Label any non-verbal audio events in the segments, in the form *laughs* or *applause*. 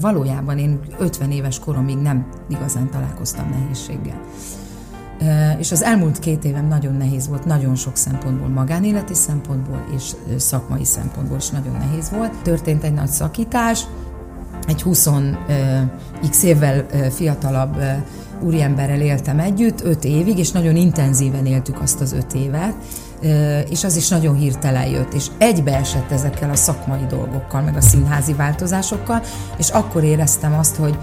Valójában én 50 éves koromig nem igazán találkoztam nehézséggel. És az elmúlt két évem nagyon nehéz volt, nagyon sok szempontból, magánéleti szempontból és szakmai szempontból is nagyon nehéz volt. Történt egy nagy szakítás, egy 20 x évvel fiatalabb úriemberrel éltem együtt, öt évig, és nagyon intenzíven éltük azt az öt évet, és az is nagyon hirtelen jött, és egybeesett ezekkel a szakmai dolgokkal, meg a színházi változásokkal, és akkor éreztem azt, hogy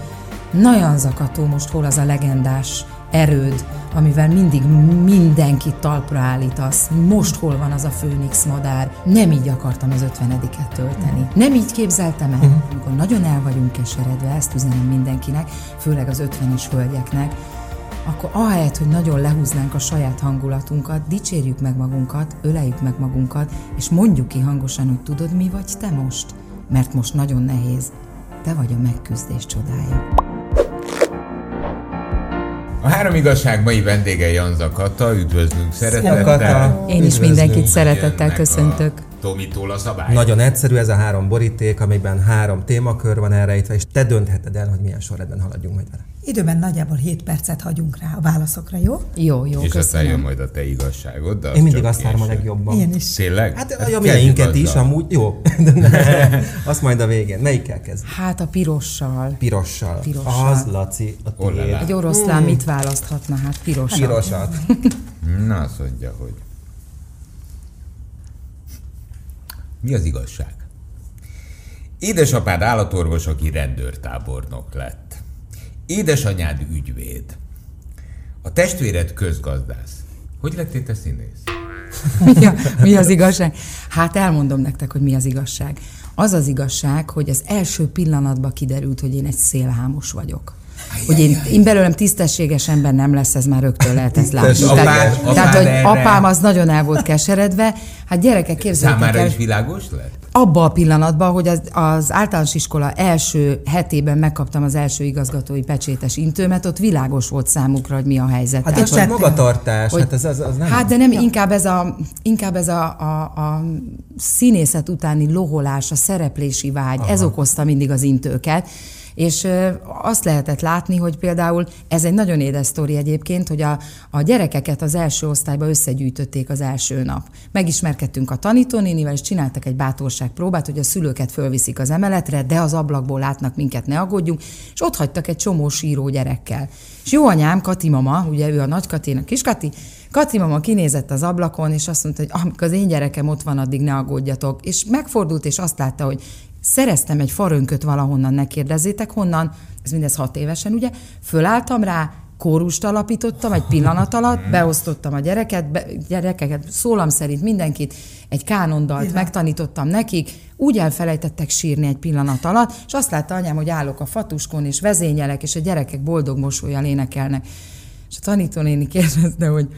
nagyon zakató most hol az a legendás erőd, amivel mindig mindenkit talpra állítasz. Most hol van az a főnix madár? Nem így akartam az ötvenediket tölteni. Nem így képzeltem el. Mhm. Amikor nagyon el vagyunk keseredve, ezt üzenem mindenkinek, főleg az ötvenes hölgyeknek, akkor ahelyett, hogy nagyon lehúznánk a saját hangulatunkat, dicsérjük meg magunkat, öleljük meg magunkat, és mondjuk ki hangosan, hogy tudod, mi vagy te most? Mert most nagyon nehéz. Te vagy a megküzdés csodája. A három igazság mai vendége Janza Kata, üdvözlünk szeretettel. Én is mindenkit szeretettel köszöntök. Tomitól a szabály. Nagyon egyszerű ez a három boríték, amiben három témakör van elrejtve, és te döntheted el, hogy milyen sorrendben haladjunk majd vele. Időben nagyjából 7 percet hagyunk rá a válaszokra, jó? Jó, jó, És aztán jön majd a te igazságod. De Én mindig azt várom a legjobban. Én is. Tényleg? Hát, hát a miénket is, amúgy jó. De *laughs* ne, azt majd a végén. Melyikkel kezd? Hát a pirossal. Pirossal. Pirossal. Az, Laci, a tiéd. Egy oroszlán mm. mit választhatna? Hát pirossal. Pirosat. Na, azt mondja, hogy Mi az igazság? Édesapád állatorvos, aki rendőrtábornok lett. Édesanyád ügyvéd. A testvéred közgazdász. Hogy lettél te színész? *laughs* mi, a, mi az igazság? Hát elmondom nektek, hogy mi az igazság. Az az igazság, hogy az első pillanatban kiderült, hogy én egy szélhámos vagyok hogy én, én belőlem tisztességes ember nem lesz, ez már rögtön lehet ezt látni. Apád, tehát, apád tehát, hogy erre... apám az nagyon el volt keseredve. Hát gyerekek, képzeljétek Számára el, is világos lett? Abba a pillanatban, hogy az, az általános iskola első hetében megkaptam az első igazgatói pecsétes intőmet, ott világos volt számukra, hogy mi a helyzet. Hát ez csak magatartás, hogy, hát ez az, az nem... Hát de nem, ja. inkább ez a, inkább ez a, a, a színészet utáni loholás, a szereplési vágy, Aha. ez okozta mindig az intőket. És azt lehetett látni, hogy például ez egy nagyon édes sztori egyébként, hogy a, a gyerekeket az első osztályba összegyűjtötték az első nap. Megismerkedtünk a tanítónénivel, és csináltak egy bátorságpróbát, hogy a szülőket fölviszik az emeletre, de az ablakból látnak minket, ne aggódjunk, és ott hagytak egy csomó síró gyerekkel. És jó anyám, Kati mama, ugye ő a nagy Kati, a kis Kati, Kati mama kinézett az ablakon, és azt mondta, hogy amikor az én gyerekem ott van, addig ne aggódjatok. És megfordult, és azt látta, hogy szereztem egy farönköt valahonnan, ne kérdezzétek honnan, ez mindez hat évesen, ugye, fölálltam rá, kórust alapítottam egy pillanat alatt, beosztottam a gyereket, be, gyerekeket, szólam szerint mindenkit, egy kánondalt megtanítottam nekik, úgy elfelejtettek sírni egy pillanat alatt, és azt látta anyám, hogy állok a fatuskon, és vezényelek, és a gyerekek boldog mosolyjal énekelnek. És a tanítónéni kérdezte, hogy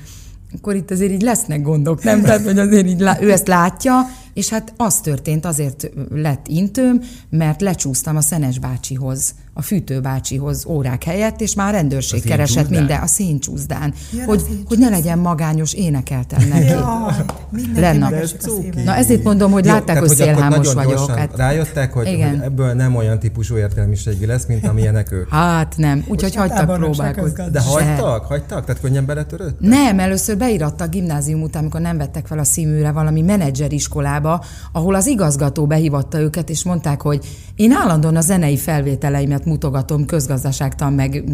akkor itt azért így lesznek gondok, nem? Tehát, hogy azért így lá- ő ezt látja, és hát az történt, azért lett intőm, mert lecsúsztam a Szenes bácsihoz, a fűtőbácsihoz órák helyett, és már rendőrség keresett minden, a széncsúszdán, ja, hogy, hogy ne legyen magányos, énekeltem neki. Ja, Lenna. Na ezért mondom, hogy Jó, látták, hogy szélhámos vagyok. Hát, rájöttek, hogy, igen. hogy ebből nem olyan típusú értelmiségi lesz, mint amilyenek ők. Hát nem, úgyhogy hagytak próbálkozni. De hagytak? Hagytak? Tehát könnyen beletörött? Nem, először beíratta a gimnázium után, amikor nem vettek fel a színűre valami menedzseriskolába, ahol az igazgató behívatta őket, és mondták, hogy én állandóan a zenei felvételeimet mutogatom közgazdaságtan, meg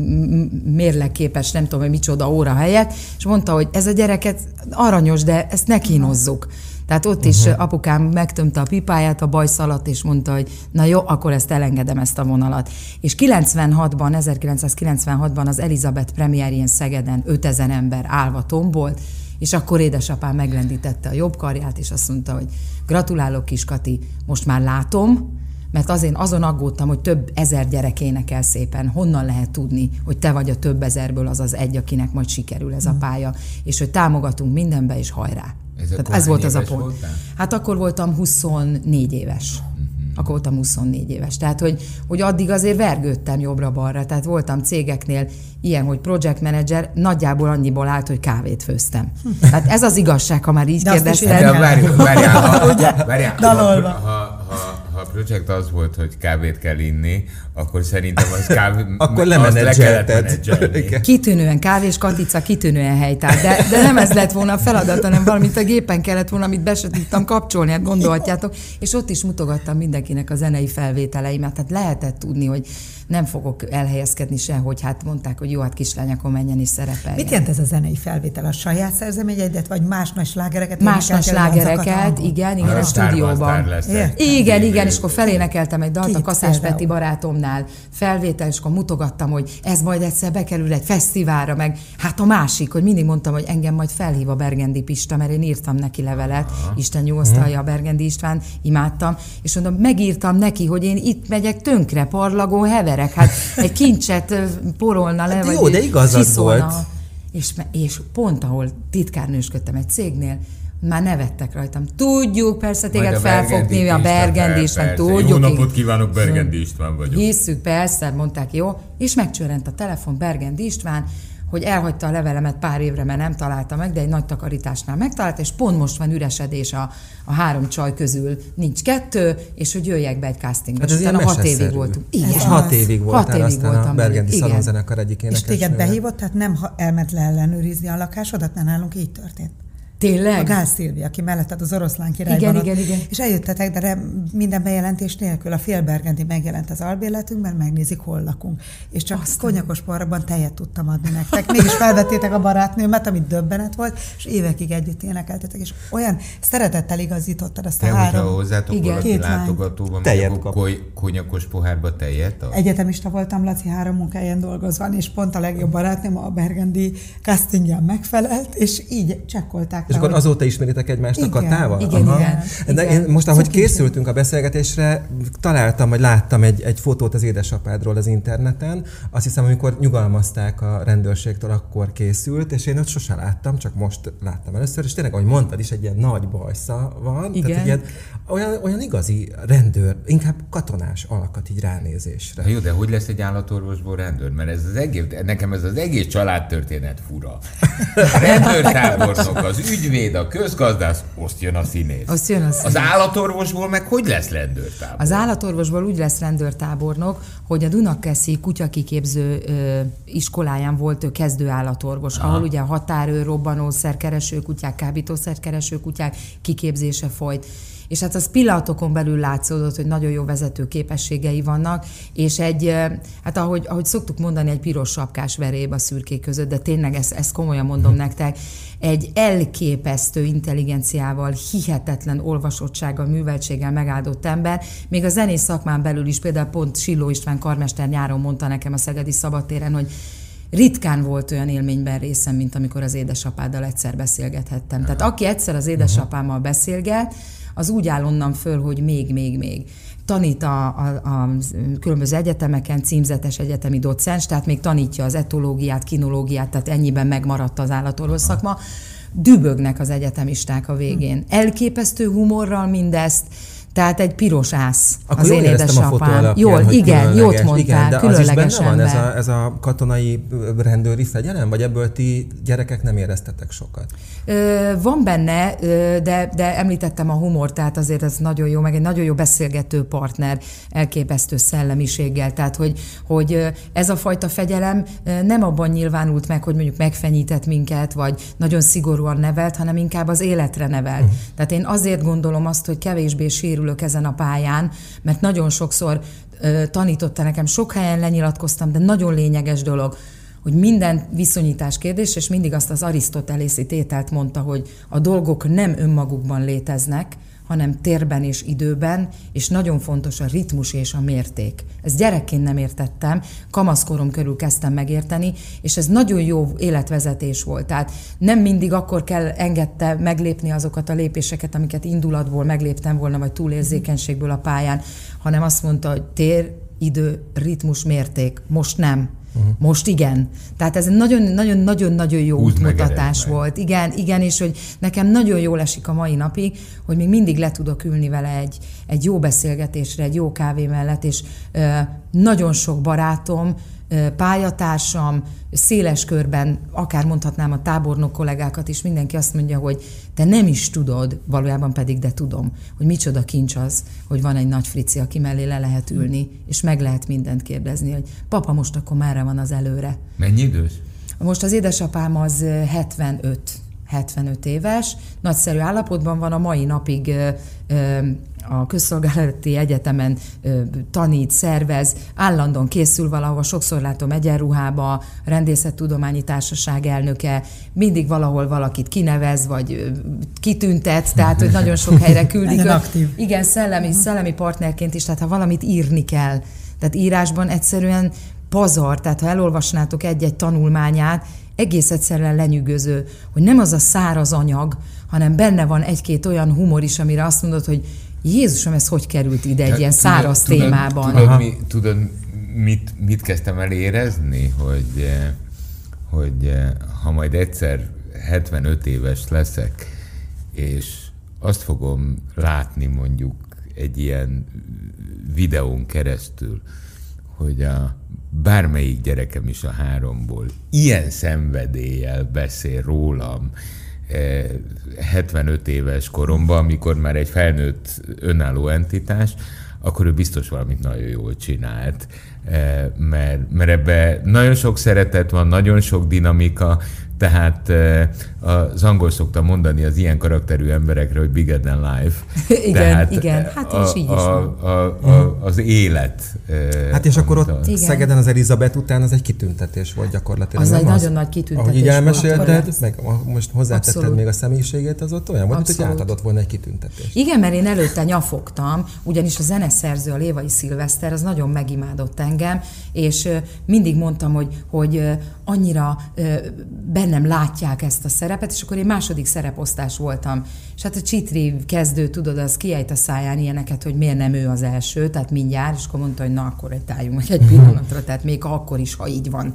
mérlegképes, nem tudom, hogy micsoda óra helyett, és mondta, hogy ez a gyereket aranyos, de ezt ne kínozzuk. Tehát ott uh-huh. is apukám megtömte a pipáját a bajsz alatt, és mondta, hogy na jó, akkor ezt elengedem, ezt a vonalat. És 96-ban, 1996-ban az Elizabeth premierjén Szegeden 5000 ember állva tombolt, és akkor édesapám meglendítette a jobb karját, és azt mondta, hogy gratulálok, Kiskati, most már látom, mert azért azon aggódtam, hogy több ezer gyerek énekel szépen. Honnan lehet tudni, hogy te vagy a több ezerből az az egy, akinek majd sikerül ez a mm. pálya, és hogy támogatunk mindenbe, és hajrá. Ez, Tehát ez volt az a pont. Voltál? Hát akkor voltam 24 éves. Mm-hmm. Akkor voltam 24 éves. Tehát, hogy, hogy addig azért vergődtem jobbra-balra. Tehát voltam cégeknél ilyen, hogy project manager, nagyjából annyiból állt, hogy kávét főztem. Tehát ez az igazság, ha már így kérdezted. Várjál, várjál, várjál, ha, ha, ha, ha projekt az volt, hogy kávét kell inni, akkor szerintem az kávé... *laughs* Akkor le lemenedzselted. *laughs* Igen. Kitűnően kávés, Katica kitűnően helytár. De, de nem ez lett volna a feladat, hanem valamit a gépen kellett volna, amit be tudtam kapcsolni, hát gondolhatjátok. És ott is mutogattam mindenkinek a zenei felvételeimet. Tehát lehetett tudni, hogy nem fogok elhelyezkedni sehogy. Hát mondták, hogy jó, hát kislány, akkor menjen és szerepeljen. Mit jelent ez a zenei felvétel? A saját szerzeményeidet, vagy más nagy slágereket? Más nagy slágereket, igen, igen, a Aztán stúdióban. Igen, igen, és akkor felénekeltem egy dalt a Kit Kaszás? Peti barátomnál felvétel, és akkor mutogattam, hogy ez majd egyszer bekerül egy fesztiválra, meg hát a másik, hogy mindig mondtam, hogy engem majd felhív a Bergendi Pista, mert én írtam neki levelet, Isten nyugosztalja a Bergendi István, imádtam, és mondom, megírtam neki, hogy én itt megyek tönkre, parlagon heverek, hát egy kincset porolna le, Hát vagy jó, de igazad volt. És, és pont ahol titkárnősködtem egy cégnél, már nevettek rajtam. Tudjuk, persze téged Majd a fel fog nézni a Bergendi István, tudjuk. Jó napot kívánok, Bergendi István vagyok. Hisszük, persze, mondták, jó. És megcsörrent a telefon Bergendi István, hogy elhagyta a levelemet pár évre, mert nem találta meg, de egy nagy takarításnál megtalálta, és pont most van üresedés a, a három csaj közül, nincs kettő, és hogy jöjjek be egy castingba. Hát ez utána hat évig voltunk. Ez Igen. És az. hat évig voltál Hat évig voltam a Bergendi. Szalonzenekar egyik És téged behívott, tehát nem elment le ellenőrizni a lakásodat, mert nálunk így történt. A Tényleg? Gál Szilvi, aki melletted az oroszlán királyban. Igen, ott, igen, igen. És eljöttetek, de nem- minden bejelentés nélkül a félbergendi megjelent az albérletünk, mert megnézik, hol lakunk. És csak Aztán. konyakos porrakban tejet tudtam adni nektek. Mégis felvettétek a barátnőmet, amit döbbenet volt, és évekig együtt énekeltetek, és olyan szeretettel igazítottad azt a Te, hogyha három hozzátok Igen. valaki Két lány. látogatóban, Tejet kap. konyakos pohárba tejet ad? egyetemista voltam, Laci három munkáján dolgozva, és pont a legjobb barátnőm a Bergendi castingjan megfelelt, és így csekkolták És akkor hogy- azóta ismeritek egymást a Igen, Katával? igen, igen, De igen. én most, ahogy Cuki készültünk a beszélgetésre, találtam, vagy láttam egy, egy fotót az édesapádról az interneten. Azt hiszem, amikor nyugalmazták a rendőrségtől, akkor készült, és én ott sose láttam, csak most láttam először, és tényleg, ahogy mondtad is, egy ilyen nagy bajsza van. Igen. Tehát ilyen, olyan, olyan igazi rendőr, inkább katonás alkat így ránézésre. Na jó, de hogy lesz egy állatorvosból rendőr? Mert ez az egész, nekem ez az egész családtörténet fura. A *laughs* rendőrtábornok, az ügyvéd, a közgazdász, azt jön a színész. Azt jön a színész. Az állatorvosból meg hogy lesz rendőrtábor? Az állatorvosból úgy lesz rendőrtábornok, hogy a Dunakeszi kutyakiképző ö, iskoláján volt ő kezdő állatorvos, Aha. ahol ugye határőr, robbanószer, kereső kutyák, kábítószer kereső kutyák kiképzése folyt. És hát az pillanatokon belül látszódott, hogy nagyon jó vezető képességei vannak, és egy, hát ahogy, ahogy szoktuk mondani, egy piros sapkás veréb a szürkék között, de tényleg ezt, ezt komolyan mondom nektek, egy elképesztő intelligenciával, hihetetlen olvasottsággal, műveltséggel megáldott ember, még a zenész szakmán belül is, például pont Silló István karmester nyáron mondta nekem a Szegedi Szabadtéren, hogy ritkán volt olyan élményben részem, mint amikor az édesapáddal egyszer beszélgethettem. Tehát aki egyszer az édesapámmal beszélget, az úgy áll onnan föl, hogy még, még, még. Tanít a, a, a különböző egyetemeken, címzetes egyetemi docens, tehát még tanítja az etológiát, kinológiát, tehát ennyiben megmaradt az állatorvos szakma. Dübögnek az egyetemisták a végén. Elképesztő humorral mindezt, tehát egy piros ász Akkor az jól én édesapám. Jól, hogy igen, jót különleges. mondtál, igen, de az is különleges benne van ez ember. a, ez a katonai rendőri fegyelem, vagy ebből ti gyerekek nem éreztetek sokat? Ö, van benne, de, de említettem a humor, tehát azért ez nagyon jó, meg egy nagyon jó beszélgető partner, elképesztő szellemiséggel, tehát hogy, hogy ez a fajta fegyelem nem abban nyilvánult meg, hogy mondjuk megfenyített minket, vagy nagyon szigorúan nevelt, hanem inkább az életre nevelt. Uh. Tehát én azért gondolom azt, hogy kevésbé sérülök ezen a pályán, mert nagyon sokszor ö, tanította nekem, sok helyen lenyilatkoztam, de nagyon lényeges dolog, hogy minden viszonyítás kérdés, és mindig azt az arisztotelészi tételt mondta, hogy a dolgok nem önmagukban léteznek, hanem térben és időben, és nagyon fontos a ritmus és a mérték. Ezt gyerekként nem értettem, kamaszkorom körül kezdtem megérteni, és ez nagyon jó életvezetés volt. Tehát nem mindig akkor kell engedte meglépni azokat a lépéseket, amiket indulatból megléptem volna, vagy túlérzékenységből a pályán, hanem azt mondta, hogy tér, idő, ritmus, mérték. Most nem. Uh-huh. Most igen. Tehát ez egy nagyon-nagyon-nagyon jó meg, útmutatás volt. Igen, igen, és hogy nekem nagyon jól esik a mai napig, hogy még mindig le tudok ülni vele egy, egy jó beszélgetésre, egy jó kávé mellett, és ö, nagyon sok barátom pályatársam, széles körben, akár mondhatnám a tábornok kollégákat is, mindenki azt mondja, hogy te nem is tudod, valójában pedig de tudom, hogy micsoda kincs az, hogy van egy nagy frici, aki mellé le lehet ülni, és meg lehet mindent kérdezni, hogy papa, most akkor merre van az előre. Mennyi idős? Most az édesapám az 75 75 éves, nagyszerű állapotban van, a mai napig a közszolgálati egyetemen tanít, szervez, állandóan készül valahova, sokszor látom egyenruhába, rendészettudományi társaság elnöke, mindig valahol valakit kinevez, vagy kitüntet, tehát hogy nagyon sok helyre *laughs* küldik. Nagyon aktív. Igen, szellemi, szellemi partnerként is, tehát ha valamit írni kell, tehát írásban egyszerűen pazar, tehát ha elolvasnátok egy-egy tanulmányát, egész egyszerűen lenyűgöző, hogy nem az a száraz anyag, hanem benne van egy-két olyan humor is, amire azt mondod, hogy Jézusom, ez hogy került ide egy ilyen száraz tudod, témában? Tudod, mi, tudod mit, mit kezdtem el érezni? Hogy, eh, hogy eh, ha majd egyszer 75 éves leszek, és azt fogom látni mondjuk egy ilyen videón keresztül, hogy a bármelyik gyerekem is a háromból ilyen szenvedéllyel beszél rólam, 75 éves koromban, amikor már egy felnőtt önálló entitás, akkor ő biztos valamit nagyon jól csinált, mert, mert ebbe nagyon sok szeretet van, nagyon sok dinamika, tehát az angol szokta mondani az ilyen karakterű emberekre, hogy bigger than life. *laughs* igen, Tehát igen, hát a, is így is a, a, a, Az élet. Hát és akkor ott a... Szegeden az Elizabeth után az egy kitüntetés volt gyakorlatilag. Az egy az, nagyon nagy kitüntetés Ahogy így elmesélted, meg most hozzátetted Abszolút. még a személyiségét, az ott olyan volt, hogy átadott volna egy kitüntetést. Igen, mert én előtte nyafogtam, ugyanis a zeneszerző, a Lévai Szilveszter, az nagyon megimádott engem, és mindig mondtam, hogy, hogy annyira bennem látják ezt a szerepet, és akkor én második szereposztás voltam. És hát a Csitri kezdő, tudod, az kiejt a száján ilyeneket, hogy miért nem ő az első, tehát mindjárt, és akkor mondta, hogy na, akkor egy tájunk meg egy pillanatra, tehát még akkor is, ha így van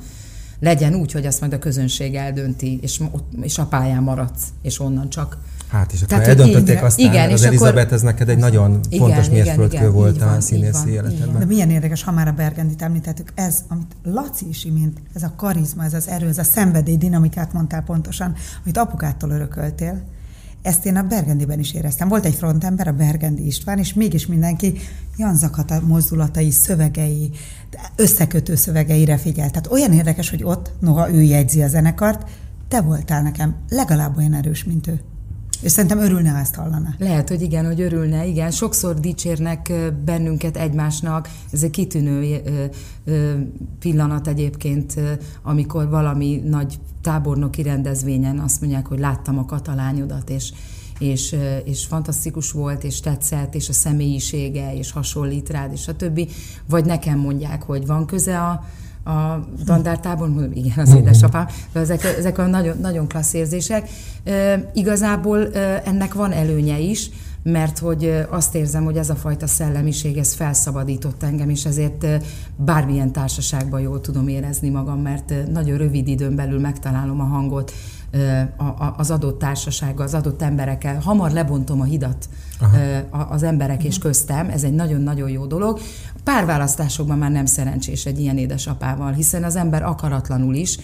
legyen úgy, hogy azt majd a közönség eldönti, és, és a pályán maradsz, és onnan csak Hát és akkor Tehát, eldöntötték így, aztán, igen, az Elizabeth, akkor, ez neked egy nagyon igen, fontos mérföldkő volt igen, a színészi életedben. De milyen érdekes, ha már a Bergendit említettük, ez, amit Laci is imént, ez a karizma, ez az erő, ez a szenvedély dinamikát mondtál pontosan, amit apukától örököltél, ezt én a Bergendiben is éreztem. Volt egy frontember, a Bergendi István, és mégis mindenki Jan Zakata mozdulatai, szövegei, összekötő szövegeire figyelt. Tehát olyan érdekes, hogy ott, noha ő jegyzi a zenekart, te voltál nekem legalább olyan erős, mint ő. És szerintem örülne, ha ezt hallaná. Lehet, hogy igen, hogy örülne, igen. Sokszor dicsérnek bennünket egymásnak. Ez egy kitűnő pillanat egyébként, amikor valami nagy tábornoki rendezvényen azt mondják, hogy láttam a katalányodat, és, és, és fantasztikus volt, és tetszett, és a személyisége, és hasonlít rád, és a többi. Vagy nekem mondják, hogy van köze a, a dandártában, igen, az édesapám, de ezek, ezek a nagyon, nagyon klassz érzések. E, igazából e, ennek van előnye is, mert hogy azt érzem, hogy ez a fajta szellemiség, ez felszabadított engem, és ezért bármilyen társaságban jól tudom érezni magam, mert nagyon rövid időn belül megtalálom a hangot az adott társasággal, az adott emberekkel. Hamar lebontom a hidat Aha. az emberek és köztem, ez egy nagyon-nagyon jó dolog. Párválasztásokban már nem szerencsés egy ilyen édesapával, hiszen az ember akaratlanul is,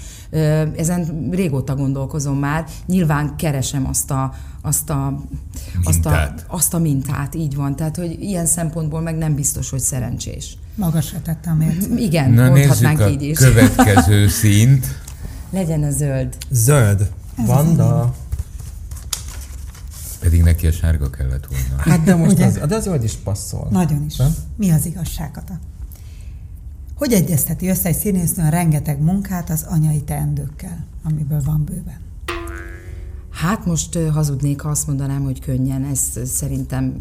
ezen régóta gondolkozom már, nyilván keresem azt a, azt a, azt a, azt a mintát, így van. Tehát, hogy ilyen szempontból meg nem biztos, hogy szerencsés. Magasra tettem ért. Igen, Na, mondhatnánk így is. következő szint. *laughs* Legyen a zöld. Zöld. Vanda. Pedig neki a sárga kellett volna. Hát de most az, de az zöld is passzol. Nagyon is. Nem? Mi az igazságot? Hogy egyezteti össze egy színésznő a rengeteg munkát az anyai teendőkkel, amiből van bőven? Hát most hazudnék, ha azt mondanám, hogy könnyen. Ez szerintem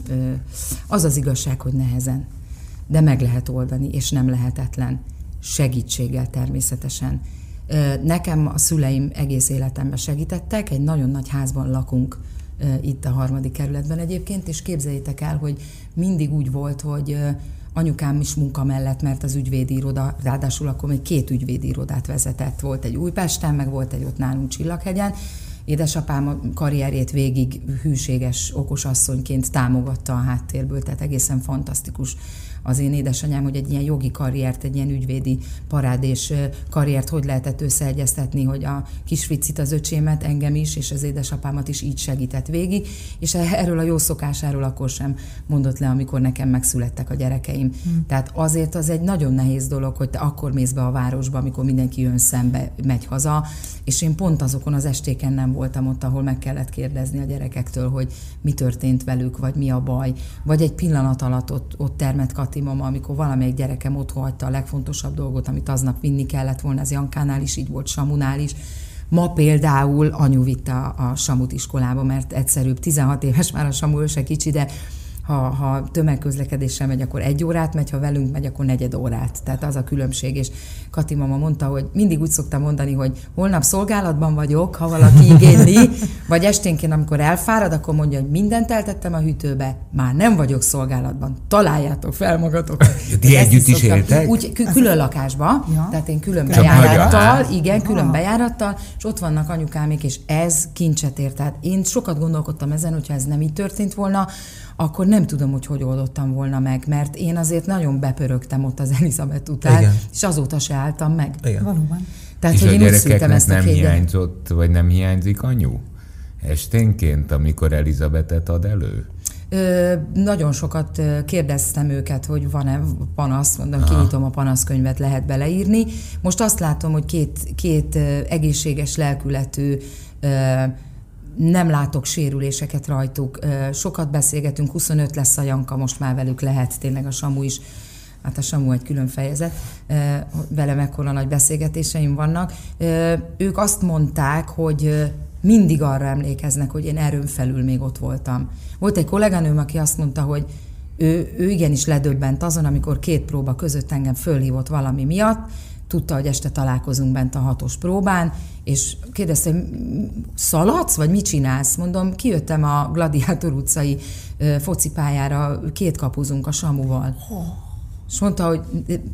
az az igazság, hogy nehezen. De meg lehet oldani, és nem lehetetlen. Segítséggel természetesen. Nekem a szüleim egész életemben segítettek, egy nagyon nagy házban lakunk itt a harmadik kerületben egyébként, és képzeljétek el, hogy mindig úgy volt, hogy anyukám is munka mellett, mert az ügyvédiroda, ráadásul akkor még két ügyvédirodát vezetett, volt egy Újpesten, meg volt egy ott nálunk Csillaghegyen, Édesapám a karrierjét végig hűséges, okos asszonyként támogatta a háttérből, tehát egészen fantasztikus az én édesanyám, hogy egy ilyen jogi karriert, egy ilyen ügyvédi parádés karriert hogy lehetett összeegyeztetni, hogy a kis Fricit, az öcsémet, engem is, és az édesapámat is így segített végig, és erről a jó szokásáról akkor sem mondott le, amikor nekem megszülettek a gyerekeim. Hmm. Tehát azért az egy nagyon nehéz dolog, hogy te akkor mész be a városba, amikor mindenki jön szembe, megy haza, és én pont azokon az estéken nem voltam ott, ahol meg kellett kérdezni a gyerekektől, hogy mi történt velük, vagy mi a baj. Vagy egy pillanat alatt ott, ott termett Kati mama, amikor valamelyik gyerekem ott hagyta a legfontosabb dolgot, amit aznap vinni kellett volna, ez Jankánál is így volt, Samunál is. Ma például anyu vitte a, Samut iskolába, mert egyszerűbb, 16 éves már a Samu, se kicsi, de ha, ha tömegközlekedéssel megy, akkor egy órát megy, ha velünk megy, akkor negyed órát. Tehát az a különbség. És Kati mama mondta, hogy mindig úgy szoktam mondani, hogy holnap szolgálatban vagyok, ha valaki igényli, *laughs* vagy esténként, amikor elfárad, akkor mondja, hogy mindent eltettem a hűtőbe, már nem vagyok szolgálatban. Találjátok fel magatokat. Ti együtt is éltek? Úgy, külön lakásba, ja. tehát én külön bejárattal, igen, külön bejárattal, és ott vannak anyukámék, és ez kincset ér. Tehát én sokat gondolkodtam ezen, hogyha ez nem így történt volna, akkor nem tudom, hogy hogy oldottam volna meg, mert én azért nagyon bepörögtem ott az *laughs* Elizabeth után, Igen. és azóta se álltam meg. Igen. Valóban. Tehát, és hogy a én úgy ezt nem a hiányzott, vagy nem hiányzik anyu? Esténként, amikor Elizabetet ad elő? Ö, nagyon sokat kérdeztem őket, hogy van-e panasz, mondom, Aha. kinyitom a panaszkönyvet, lehet beleírni. Most azt látom, hogy két, két egészséges lelkületű nem látok sérüléseket rajtuk. Sokat beszélgetünk, 25 lesz a Janka, most már velük lehet, tényleg a Samu is hát a Samu egy külön fejezet, vele mekkora nagy beszélgetéseim vannak. Ők azt mondták, hogy mindig arra emlékeznek, hogy én erőn felül még ott voltam. Volt egy kolléganőm, aki azt mondta, hogy ő, ő igenis ledöbbent azon, amikor két próba között engem fölhívott valami miatt, tudta, hogy este találkozunk bent a hatos próbán, és kérdezte, hogy szaladsz, vagy mit csinálsz? Mondom, kijöttem a Gladiátor utcai focipályára, két kapuzunk a Samuval. És mondta, hogy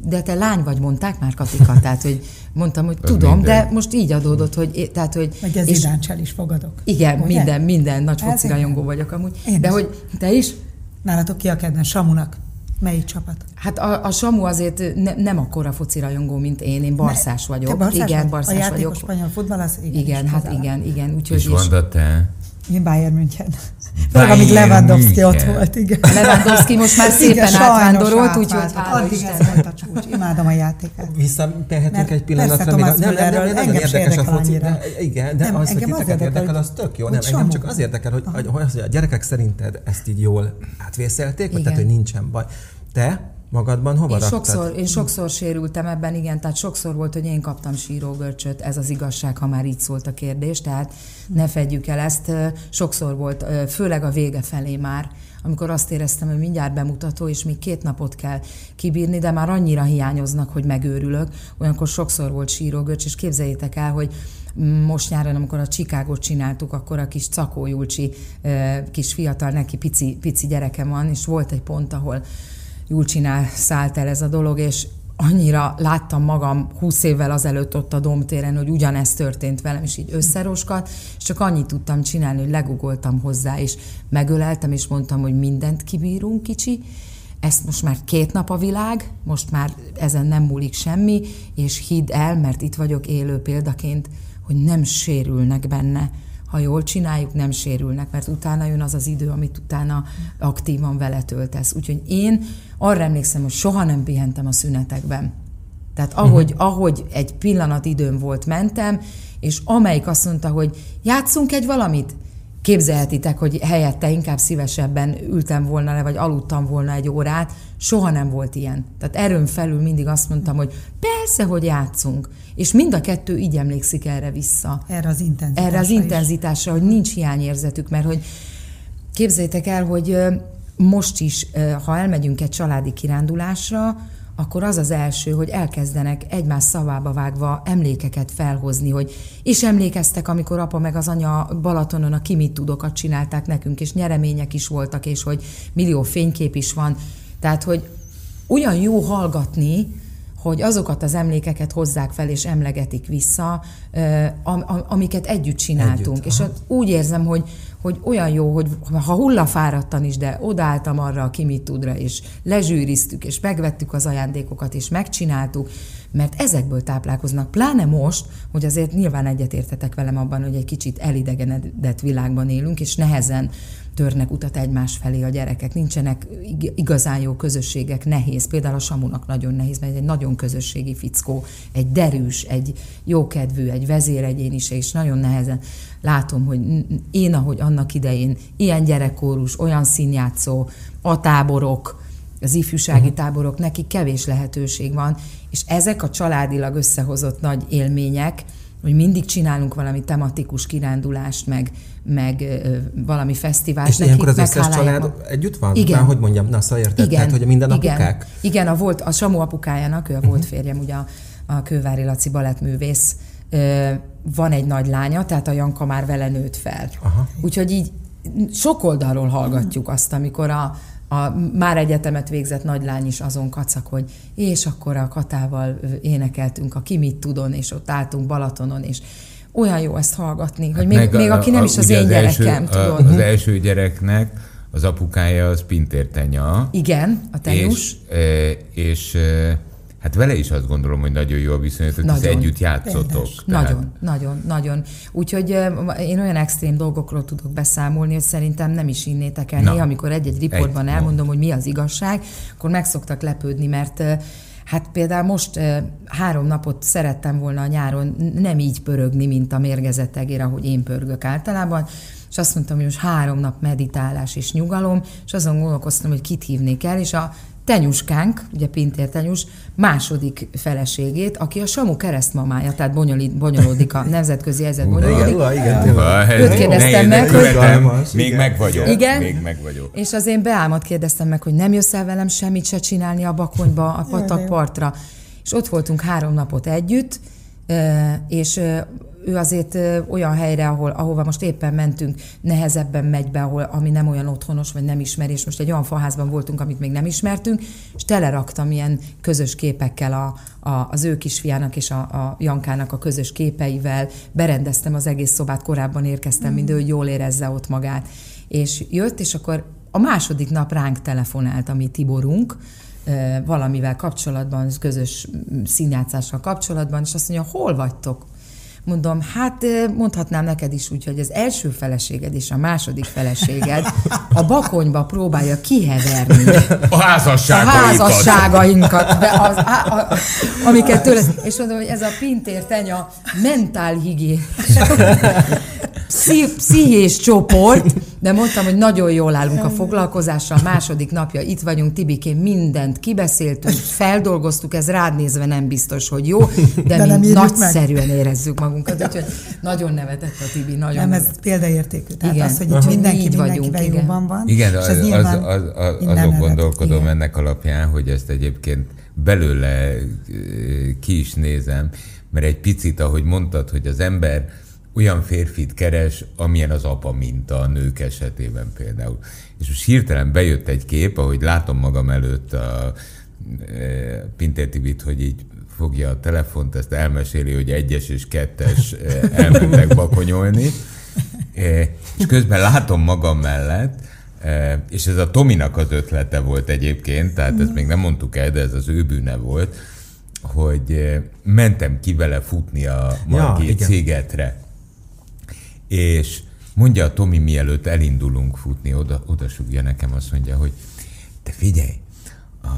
de te lány vagy, mondták már Katika, tehát hogy mondtam, hogy tudom, minden. de most így adódott, hogy... Tehát, hogy vagy az és, is fogadok. Igen, ugye? minden, minden, nagy focirajongó vagyok amúgy. Én de is. hogy te is? Nálatok ki a kedvenc Samunak? Melyik csapat? Hát a, a Samu azért ne, nem akkora foci rajongó, mint én, én barszás vagyok. Te barszás igen, vagy? barszás a vagyok. A spanyol futball az igen. Igen, hát igen, igen. Úgyhogy és mondod te? Én Bayern München. Főleg, amíg Lewandowski ott volt, igen. Lewandowski most már szépen igen, átvandorolt, úgyhogy Addig ez volt a csúcs. Imádom a játékát. Visszatehetünk egy pillanatra. Persze, Tomás Müllerről engem érdekes a foci. De, igen, de nem, az, hogy titeket érdekel, az tök jó. Nem, engem csak az érdekel, hogy, hogy, hogy a gyerekek szerinted ezt így jól átvészelték, vagy tehát, hogy nincsen baj. Te magadban hova én raktad? sokszor, én sokszor sérültem ebben, igen, tehát sokszor volt, hogy én kaptam sírógörcsöt, ez az igazság, ha már így szólt a kérdés, tehát ne fedjük el ezt. Sokszor volt, főleg a vége felé már, amikor azt éreztem, hogy mindjárt bemutató, és még két napot kell kibírni, de már annyira hiányoznak, hogy megőrülök. Olyankor sokszor volt sírógörcs, és képzeljétek el, hogy most nyáron, amikor a Csikágot csináltuk, akkor a kis Cakó Julcsi kis fiatal, neki pici, pici gyereke van, és volt egy pont, ahol Julcsinál szállt el ez a dolog, és annyira láttam magam 20 évvel azelőtt ott a domtéren, hogy ugyanezt történt velem, és így összeroskat, és csak annyit tudtam csinálni, hogy legugoltam hozzá, és megöleltem, és mondtam, hogy mindent kibírunk, kicsi, ezt most már két nap a világ, most már ezen nem múlik semmi, és hidd el, mert itt vagyok élő példaként, hogy nem sérülnek benne ha jól csináljuk, nem sérülnek, mert utána jön az az idő, amit utána aktívan vele töltesz. Úgyhogy én arra emlékszem, hogy soha nem pihentem a szünetekben. Tehát ahogy, uh-huh. ahogy egy pillanat időm volt, mentem, és amelyik azt mondta, hogy játszunk egy valamit, képzelhetitek, hogy helyette inkább szívesebben ültem volna le, vagy aludtam volna egy órát, soha nem volt ilyen. Tehát erőn felül mindig azt mondtam, hogy persze, hogy játszunk. És mind a kettő így emlékszik erre vissza. Erre az intenzitásra Erre az intenzitásra, is. hogy nincs hiányérzetük, mert hogy képzeljétek el, hogy most is, ha elmegyünk egy családi kirándulásra, akkor az az első, hogy elkezdenek egymás szavába vágva emlékeket felhozni, hogy és emlékeztek, amikor apa meg az anya Balatonon a kimit tudokat csinálták nekünk, és nyeremények is voltak, és hogy millió fénykép is van. Tehát, hogy olyan jó hallgatni, hogy azokat az emlékeket hozzák fel és emlegetik vissza, amiket együtt csináltunk. Együtt, és úgy érzem, hogy, hogy olyan jó, hogy ha hullafáradtan is, de odálltam arra a mit tudra, és lezsűriztük, és megvettük az ajándékokat, és megcsináltuk, mert ezekből táplálkoznak. Pláne most, hogy azért nyilván egyetértetek velem abban, hogy egy kicsit elidegenedett világban élünk, és nehezen törnek utat egymás felé a gyerekek. Nincsenek igazán jó közösségek, nehéz. Például a Samunak nagyon nehéz, mert egy nagyon közösségi fickó, egy derűs, egy jókedvű, egy vezéregyéniség, és nagyon nehezen látom, hogy én, ahogy annak idején, ilyen gyerekkórus, olyan színjátszó, a táborok, az ifjúsági uh-huh. táborok, neki kevés lehetőség van, és ezek a családilag összehozott nagy élmények, hogy mindig csinálunk valami tematikus kirándulást, meg, meg valami fesztivált. És ilyenkor az összes család együtt van? Igen. Már, hogy mondjam, na szóval érted, igen. Tehát, hogy minden igen. apukák? Igen, a, volt, a Samu apukájának, ő a volt férjem, ugye a, a Kővári Laci balettművész, van egy nagy lánya, tehát a Janka már vele nőtt fel. Aha. Úgyhogy így sok oldalról hallgatjuk azt, amikor a, a már egyetemet végzett nagylány is azon kacak, hogy és akkor a Katával énekeltünk a Ki mit tudon, és ott álltunk Balatonon, és olyan jó ezt hallgatni, hogy még, még a, aki nem a, is az én az gyerekem, első, tudod. Az első gyereknek az apukája az Pintér Tenya. Igen, a tenyus. És, és Hát vele is azt gondolom, hogy nagyon jó a viszonyatok, hogy együtt játszotok. Tehát... Nagyon, nagyon, nagyon. Úgyhogy én olyan extrém dolgokról tudok beszámolni, hogy szerintem nem is innétek el. Néha, amikor egy-egy riportban egy, elmondom, hogy mi az igazság, akkor meg szoktak lepődni, mert Hát például most három napot szerettem volna a nyáron nem így pörögni, mint a mérgezett egér, ahogy én pörgök általában, és azt mondtam, hogy most három nap meditálás és nyugalom, és azon gondolkoztam, hogy kit hívnék el, és a Tenyuskánk, ugye Pintér Tenyus, második feleségét, aki a Samu keresztmamája, tehát bonyolít, bonyolódik a *laughs* nemzetközi helyzet bonyolódik. Igen, igen, Őt kérdeztem meg, hogy... Még meg vagyok. Igen, még meg vagyok. És az én beálmat kérdeztem meg, hogy nem jössz el velem semmit se csinálni a bakonyba, a patakpartra. És ott voltunk három napot együtt, és ő azért olyan helyre, ahol, ahova most éppen mentünk, nehezebben megy be, ahol, ami nem olyan otthonos, vagy nem ismerés. Most egy olyan faházban voltunk, amit még nem ismertünk, és teleraktam ilyen közös képekkel a, a, az ő kisfiának és a, a Jankának a közös képeivel, berendeztem az egész szobát, korábban érkeztem, mm. hogy jól érezze ott magát. És jött, és akkor a második nap ránk telefonált a mi Tiborunk, valamivel kapcsolatban, közös színjátszással kapcsolatban, és azt mondja, hol vagytok? Mondom, hát mondhatnám neked is úgy, hogy az első feleséged és a második feleséged a bakonyba próbálja kiheverni a házasságainkat, a házasságainkat de az, a, a, amiket tőle, és mondom, hogy ez a pintér tenya mentál higién pszichés csoport, de mondtam, hogy nagyon jól állunk a foglalkozással, második napja itt vagyunk, Tibikén mindent kibeszéltünk, feldolgoztuk, ez rád nézve nem biztos, hogy jó, de, de mi nagyszerűen meg. érezzük magunkat, úgyhogy nagyon nevetett a Tibi, nagyon Nem, ez példaértékű, tehát igen. az, hogy itt mindenki így vagyunk, igen. van. Igen, az, az, az, az, az, azon gondolkodom igen. ennek alapján, hogy ezt egyébként belőle ki is nézem, mert egy picit, ahogy mondtad, hogy az ember olyan férfit keres, amilyen az apa minta a nők esetében például. És most hirtelen bejött egy kép, ahogy látom magam előtt a e, Pintér Tibit, hogy így fogja a telefont, ezt elmeséli, hogy egyes és kettes e, elmentek bakonyolni, e, és közben látom magam mellett, és ez a Tominak az ötlete volt egyébként, tehát ezt még nem mondtuk el, de ez az ő bűne volt, hogy mentem ki vele futni a Margit ja, szigetre és mondja a Tomi, mielőtt elindulunk futni, oda, oda sugja nekem, azt mondja, hogy te figyelj, a,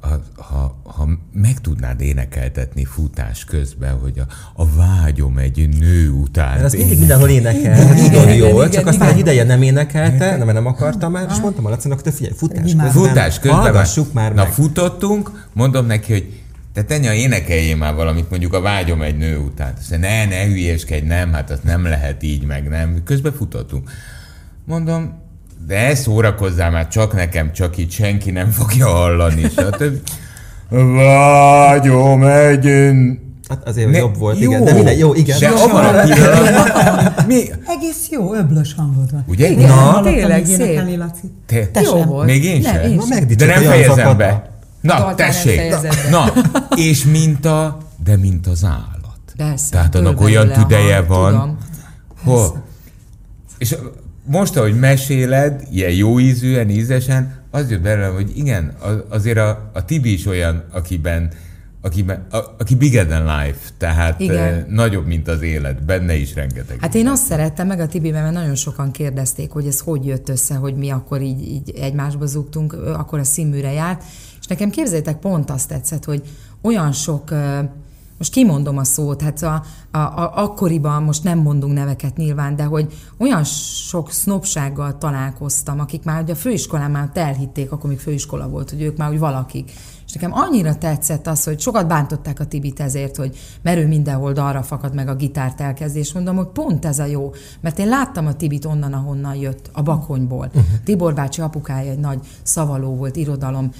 a, ha, ha meg tudnád énekeltetni futás közben, hogy a, a vágyom egy nő után. Mert azt mindig mindenhol énekel, nagyon jó, csak aztán egy ideje nem énekelte, nem, nem akarta már, és mondtam a Lacinak, te figyelj, futás közben, futás közben már, már Na meg. futottunk, mondom neki, hogy te tenya, énekeljél már valamit, mondjuk a vágyom egy nő után. Azt mondja, ne, ne hülyeskedj, nem, hát azt nem lehet így, meg nem. Közben futottunk. Mondom, de szórakozzál már csak nekem, csak itt senki nem fogja hallani, stb. *laughs* Vágyom egy Hát azért ne, jobb volt, jó, igen. De minden, jó, igen. De abban a *laughs* pillanatban... Mi? Egész jó, öblös hangod van. Ugye? Igen, Na, tényleg szép. Laci. Te, Te jó volt. Még én sem. Nem, én sem. De nem fejezem be. Na, tessék! Na, és mint a, de mint az állat. Persze, Tehát annak olyan belőle, tüdeje aha, van. tudom. Hol? És most, ahogy meséled, ilyen jó ízűen, ízesen, az jött belőlem, hogy igen, az- azért a, a Tibi is olyan, akiben, akiben a, aki bigger than life, tehát Igen. eh, nagyobb, mint az élet, benne is rengeteg. Hát én azt szerettem meg a Tibiben, mert nagyon sokan kérdezték, hogy ez hogy jött össze, hogy mi akkor így, így egymásba zúgtunk, akkor a színműre járt, nekem képzeljétek, pont azt tetszett, hogy olyan sok, most kimondom a szót, hát a, a, a, akkoriban, most nem mondunk neveket nyilván, de hogy olyan sok sznopsággal találkoztam, akik már ugye a főiskolán már elhitték, akkor még főiskola volt, hogy ők már úgy valakik. És nekem annyira tetszett az, hogy sokat bántották a Tibit ezért, hogy mert ő mindenhol dalra fakad meg a gitárt elkezdi, és mondom, hogy pont ez a jó, mert én láttam a Tibit onnan, ahonnan jött, a Bakonyból. Uh-huh. Tibor bácsi apukája egy nagy szavaló volt, irodalom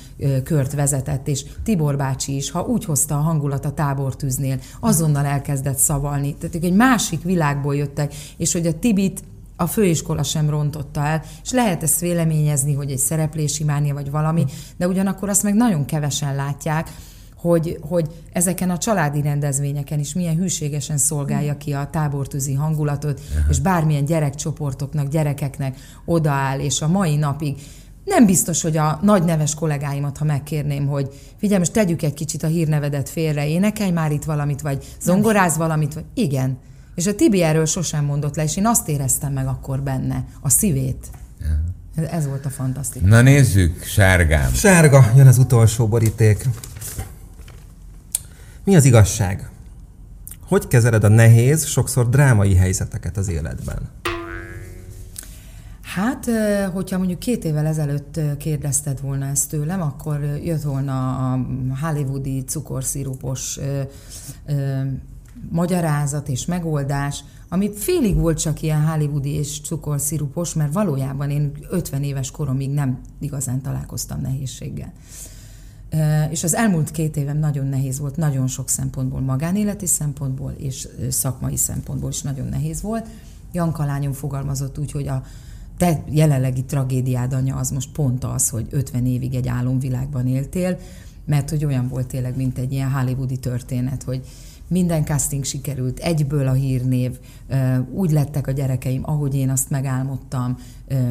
kört vezetett, és Tibor bácsi is, ha úgy hozta a hangulat a tábortűznél, azonnal elkezdett szavalni. Tehát ők egy másik világból jöttek, és hogy a Tibit a főiskola sem rontotta el, és lehet ezt véleményezni, hogy egy szereplési mánia vagy valami, de ugyanakkor azt meg nagyon kevesen látják, hogy, hogy ezeken a családi rendezvényeken is milyen hűségesen szolgálja ki a tábortűzi hangulatot, és bármilyen gyerekcsoportoknak, gyerekeknek odaáll, és a mai napig nem biztos, hogy a nagy neves kollégáimat, ha megkérném, hogy figyelj, most tegyük egy kicsit a hírnevedet félre, énekelj már itt valamit, vagy zongoráz valamit, vagy igen. És a Tibi erről sosem mondott le, és én azt éreztem meg akkor benne, a szívét. Ez- Ez volt a fantasztikus. Na nézzük, sárgám. Sárga, jön az utolsó boríték. Mi az igazság? Hogy kezeled a nehéz, sokszor drámai helyzeteket az életben? Hát, hogyha mondjuk két évvel ezelőtt kérdezted volna ezt tőlem, akkor jött volna a hollywoodi cukorszirupos magyarázat és megoldás, ami félig volt csak ilyen hollywoodi és cukorszirupos, mert valójában én 50 éves koromig nem igazán találkoztam nehézséggel. És az elmúlt két évem nagyon nehéz volt, nagyon sok szempontból, magánéleti szempontból és szakmai szempontból is nagyon nehéz volt. Janka lányom fogalmazott úgy, hogy a te jelenlegi tragédiád anya az most pont az, hogy 50 évig egy álomvilágban éltél, mert hogy olyan volt tényleg, mint egy ilyen hollywoodi történet, hogy minden casting sikerült, egyből a hírnév, úgy lettek a gyerekeim, ahogy én azt megálmodtam,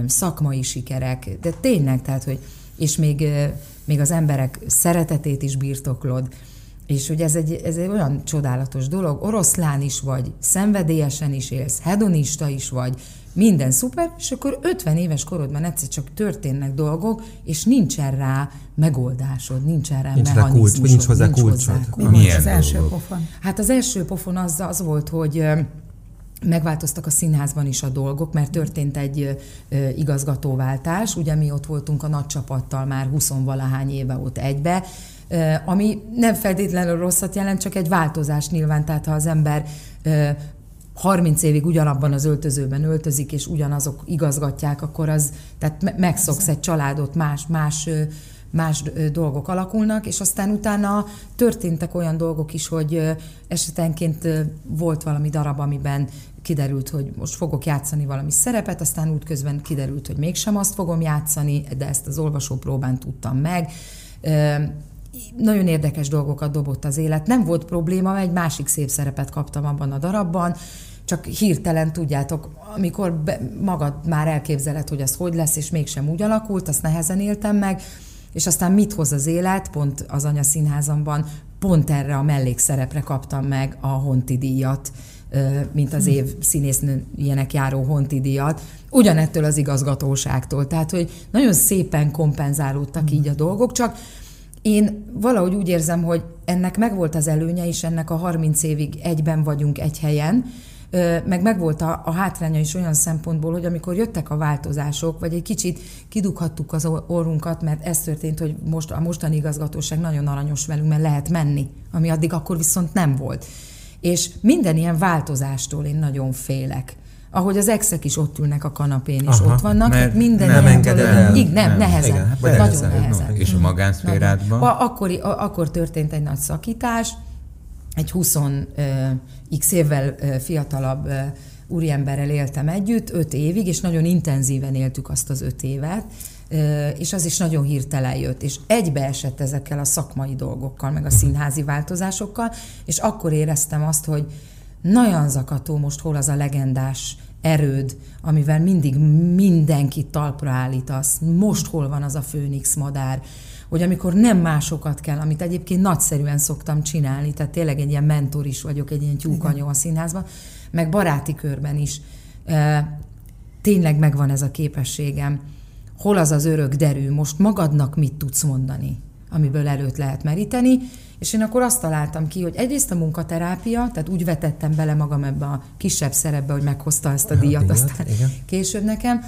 szakmai sikerek, de tényleg, tehát, hogy és még, még az emberek szeretetét is birtoklod, és hogy ez egy, ez egy olyan csodálatos dolog, oroszlán is vagy, szenvedélyesen is élsz, hedonista is vagy, minden szuper, és akkor 50 éves korodban egyszer csak történnek dolgok, és nincsen rá megoldásod, nincsen rá Nincs rá mechanizmusod, kulcs, vagy nincs hozzá kulcsod. Mi Milyen volt az első dolgok? pofon? Hát az első pofon az, az volt, hogy megváltoztak a színházban is a dolgok, mert történt egy ö, igazgatóváltás, ugye mi ott voltunk a nagy csapattal már 20 valahány éve ott egybe, ö, ami nem feltétlenül rosszat jelent, csak egy változás nyilván, tehát ha az ember ö, 30 évig ugyanabban az öltözőben öltözik, és ugyanazok igazgatják, akkor az, tehát me- megszoksz egy családot, más, más, más dolgok alakulnak, és aztán utána történtek olyan dolgok is, hogy esetenként volt valami darab, amiben kiderült, hogy most fogok játszani valami szerepet, aztán útközben kiderült, hogy mégsem azt fogom játszani, de ezt az olvasópróbán tudtam meg. Nagyon érdekes dolgokat dobott az élet. Nem volt probléma, mert egy másik szép szerepet kaptam abban a darabban, csak hirtelen tudjátok, amikor be, magad már elképzeled, hogy az hogy lesz, és mégsem úgy alakult, azt nehezen éltem meg, és aztán mit hoz az élet, pont az anyaszínházamban, pont erre a mellékszerepre kaptam meg a Honti díjat, mint az év színésznőjének járó Honti díjat, ugyanettől az igazgatóságtól. Tehát, hogy nagyon szépen kompenzálódtak így a dolgok, csak én valahogy úgy érzem, hogy ennek megvolt az előnye, és ennek a 30 évig egyben vagyunk egy helyen, meg megvolt a, a hátránya is olyan szempontból, hogy amikor jöttek a változások, vagy egy kicsit kidughattuk az orrunkat, mert ez történt, hogy most a mostani igazgatóság nagyon aranyos velünk, mert lehet menni, ami addig akkor viszont nem volt. És minden ilyen változástól én nagyon félek. Ahogy az exek is ott ülnek a kanapén, és Aha, ott vannak, mert minden nem dolog- el. Igen, nem, Nem, nehezen. igen, vagy nagyon nehezen, nehezen. És a magánszférádban? Nagyon. Akkori, a- akkor történt egy nagy szakítás, egy 20 ö, x évvel fiatalabb úriemberrel éltem együtt, öt évig, és nagyon intenzíven éltük azt az öt évet. és az is nagyon hirtelen jött, és egybeesett ezekkel a szakmai dolgokkal, meg a színházi változásokkal, és akkor éreztem azt, hogy nagyon zakató most hol az a legendás erőd, amivel mindig mindenkit talpra állítasz. Most hol van az a főnix madár, hogy amikor nem másokat kell, amit egyébként nagyszerűen szoktam csinálni, tehát tényleg egy ilyen mentor is vagyok, egy ilyen tyúkanyó a színházban, meg baráti körben is. Tényleg megvan ez a képességem. Hol az az örök derű, most magadnak mit tudsz mondani, amiből előtt lehet meríteni, és én akkor azt találtam ki, hogy egyrészt a munkaterápia, tehát úgy vetettem bele magam ebbe a kisebb szerepbe, hogy meghozta ezt a díjat, díjat aztán igen. később nekem.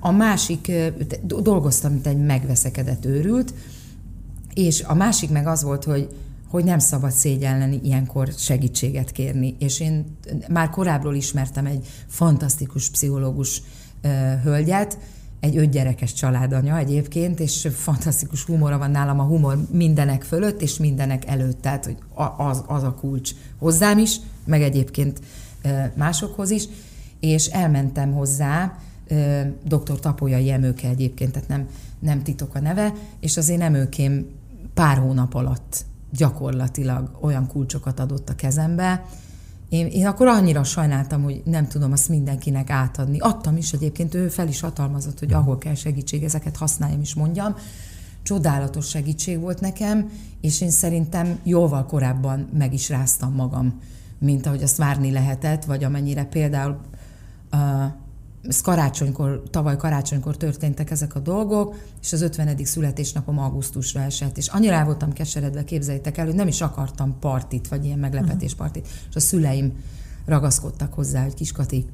A másik, dolgoztam, mint egy megveszekedett őrült, és a másik meg az volt, hogy hogy nem szabad szégyelleni ilyenkor segítséget kérni. És én már korábbról ismertem egy fantasztikus pszichológus hölgyet, egy ötgyerekes családanya egyébként, és fantasztikus humora van nálam a humor mindenek fölött és mindenek előtt, tehát hogy az, az a kulcs hozzám is, meg egyébként másokhoz is, és elmentem hozzá, dr. Tapolyai Emőke egyébként, tehát nem, nem titok a neve, és az én emőkém pár hónap alatt gyakorlatilag olyan kulcsokat adott a kezembe, én, én akkor annyira sajnáltam, hogy nem tudom azt mindenkinek átadni. Adtam is egyébként, ő fel is hatalmazott, hogy ahol kell segítség, ezeket használjam is mondjam. Csodálatos segítség volt nekem, és én szerintem jóval korábban meg is ráztam magam, mint ahogy azt várni lehetett, vagy amennyire például uh, ez karácsonykor, tavaly karácsonykor történtek ezek a dolgok, és az 50. születésnapom augusztusra esett, és annyira el voltam keseredve, képzeljétek el, hogy nem is akartam partit, vagy ilyen meglepetéspartit, és a szüleim ragaszkodtak hozzá, hogy kiskati,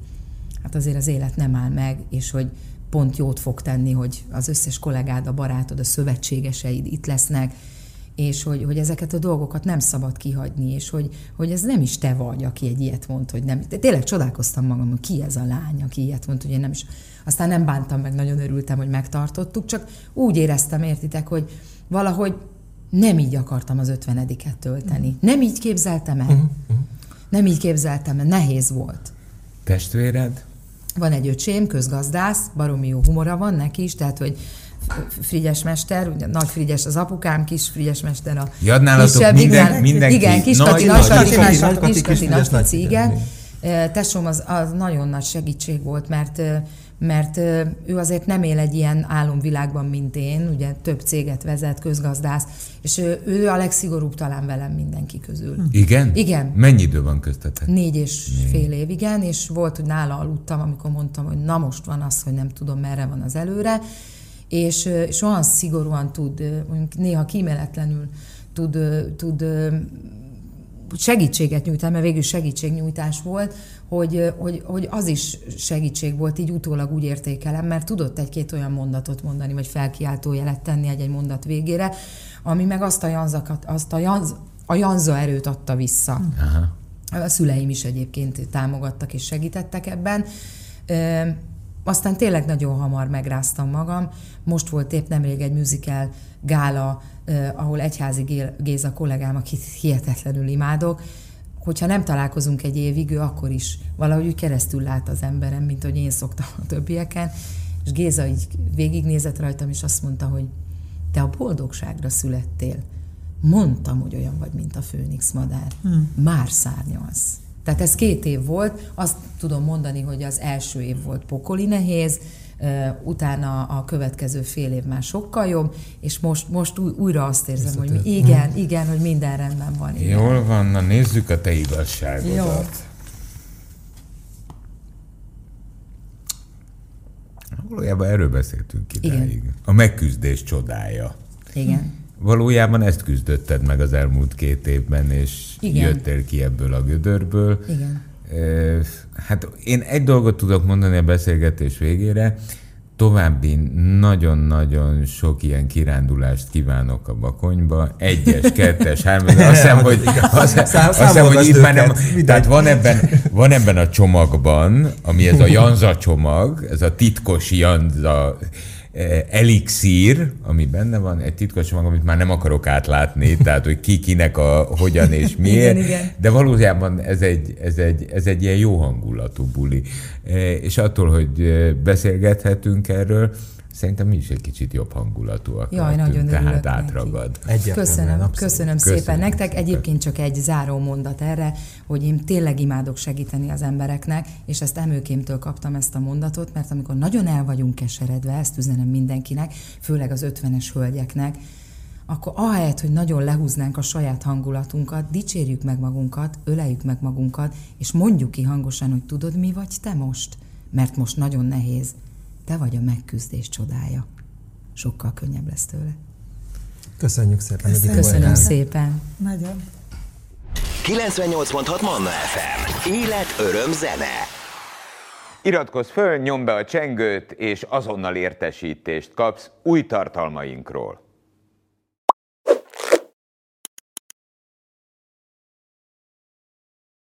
hát azért az élet nem áll meg, és hogy pont jót fog tenni, hogy az összes kollégád, a barátod, a szövetségeseid itt lesznek, és hogy, hogy ezeket a dolgokat nem szabad kihagyni, és hogy, hogy ez nem is te vagy, aki egy ilyet mond, hogy nem. De tényleg csodálkoztam magam, hogy ki ez a lány, aki ilyet mond, hogy én nem is. Aztán nem bántam meg, nagyon örültem, hogy megtartottuk, csak úgy éreztem, értitek, hogy valahogy nem így akartam az ötvenediket tölteni. Nem így képzeltem el. Uh-huh. Nem így képzeltem el, nehéz volt. Testvéred? Van egy öcsém, közgazdász, baromi jó humora van neki is, tehát hogy Frigyes mester, ugye nagy Frigyes az apukám, kis Frigyes mester a ja, kisebb, minden, igen, mindenki. Igen, kis Kati, nagy Kati, kis Kati, nagy Kati, igen. Tesóm az, az nagyon nagy segítség volt, mert mert ő azért nem él egy ilyen álomvilágban, mint én, ugye több céget vezet, közgazdász, és ő, ő a legszigorúbb talán velem mindenki közül. Igen? Igen. Mennyi idő van köztetek? Négy és Négy. fél év, igen, és volt, hogy nála aludtam, amikor mondtam, hogy na most van az, hogy nem tudom, merre van az előre, és, és olyan szigorúan tud, mondjuk néha kíméletlenül tud, tud segítséget nyújtani, mert végül segítségnyújtás volt, hogy, hogy, hogy az is segítség volt, így utólag úgy értékelem, mert tudott egy-két olyan mondatot mondani, vagy felkiáltó jelet tenni egy-egy mondat végére, ami meg azt a, janzakat, azt a, janz, a janza erőt adta vissza. Aha. A szüleim is egyébként támogattak és segítettek ebben. Aztán tényleg nagyon hamar megráztam magam. Most volt épp nemrég egy musical gála, eh, ahol Egyházi Géza kollégám, akit hihetetlenül imádok, hogyha nem találkozunk egy évig, ő akkor is valahogy úgy keresztül lát az emberem, mint hogy én szoktam a többieken. És Géza így végignézett rajtam, és azt mondta, hogy te a boldogságra születtél. Mondtam, hogy olyan vagy, mint a főnix madár. Hmm. Már szárnyalsz. Tehát ez két év volt, azt tudom mondani, hogy az első év volt pokoli nehéz, utána a következő fél év már sokkal jobb, és most, most újra azt érzem, Visszatört. hogy igen, hm. igen, hogy minden rendben van. Igen. Jól van, na nézzük a te igazságodat. Jó. Valójában erről beszéltünk idáig. Igen. A megküzdés csodája. Igen. Valójában ezt küzdötted meg az elmúlt két évben, és Igen. jöttél ki ebből a gödörből. Igen. Hát én egy dolgot tudok mondani a beszélgetés végére, további nagyon-nagyon sok ilyen kirándulást kívánok a bakonyba. Egyes, *laughs* kettes, hármas. Azt hiszem, hogy, azt, azt hiszem, hogy itt már nem... Tehát van ebben, van ebben a csomagban, ami ez a Janza csomag, ez a titkos Janza elixír, ami benne van, egy titkos mag, amit már nem akarok átlátni, *laughs* tehát hogy ki kinek a hogyan és miért, igen, igen. de valójában ez egy, ez, egy, ez egy ilyen jó hangulatú buli. Eh, és attól, hogy eh, beszélgethetünk erről, szerintem mi is egy kicsit jobb hangulatúak Jaj, lehetünk, nagyon tehát átragad. Egyértelműen, Köszönöm, köszönöm Köszönjük szépen nektek. szépen. Egyébként csak egy záró mondat erre, hogy én tényleg imádok segíteni az embereknek, és ezt emőkémtől kaptam ezt a mondatot, mert amikor nagyon el vagyunk keseredve, ezt üzenem mindenkinek, főleg az ötvenes hölgyeknek, akkor ahelyett, hogy nagyon lehúznánk a saját hangulatunkat, dicsérjük meg magunkat, öleljük meg magunkat, és mondjuk ki hangosan, hogy tudod, mi vagy te most? Mert most nagyon nehéz. Te vagy a megküzdés csodája. Sokkal könnyebb lesz tőle. Köszönjük szépen, Köszönöm voltál. szépen. Nagyon. 98.6 Manna FM. Élet, öröm, zene. Iratkozz föl, nyomd be a csengőt, és azonnal értesítést kapsz új tartalmainkról.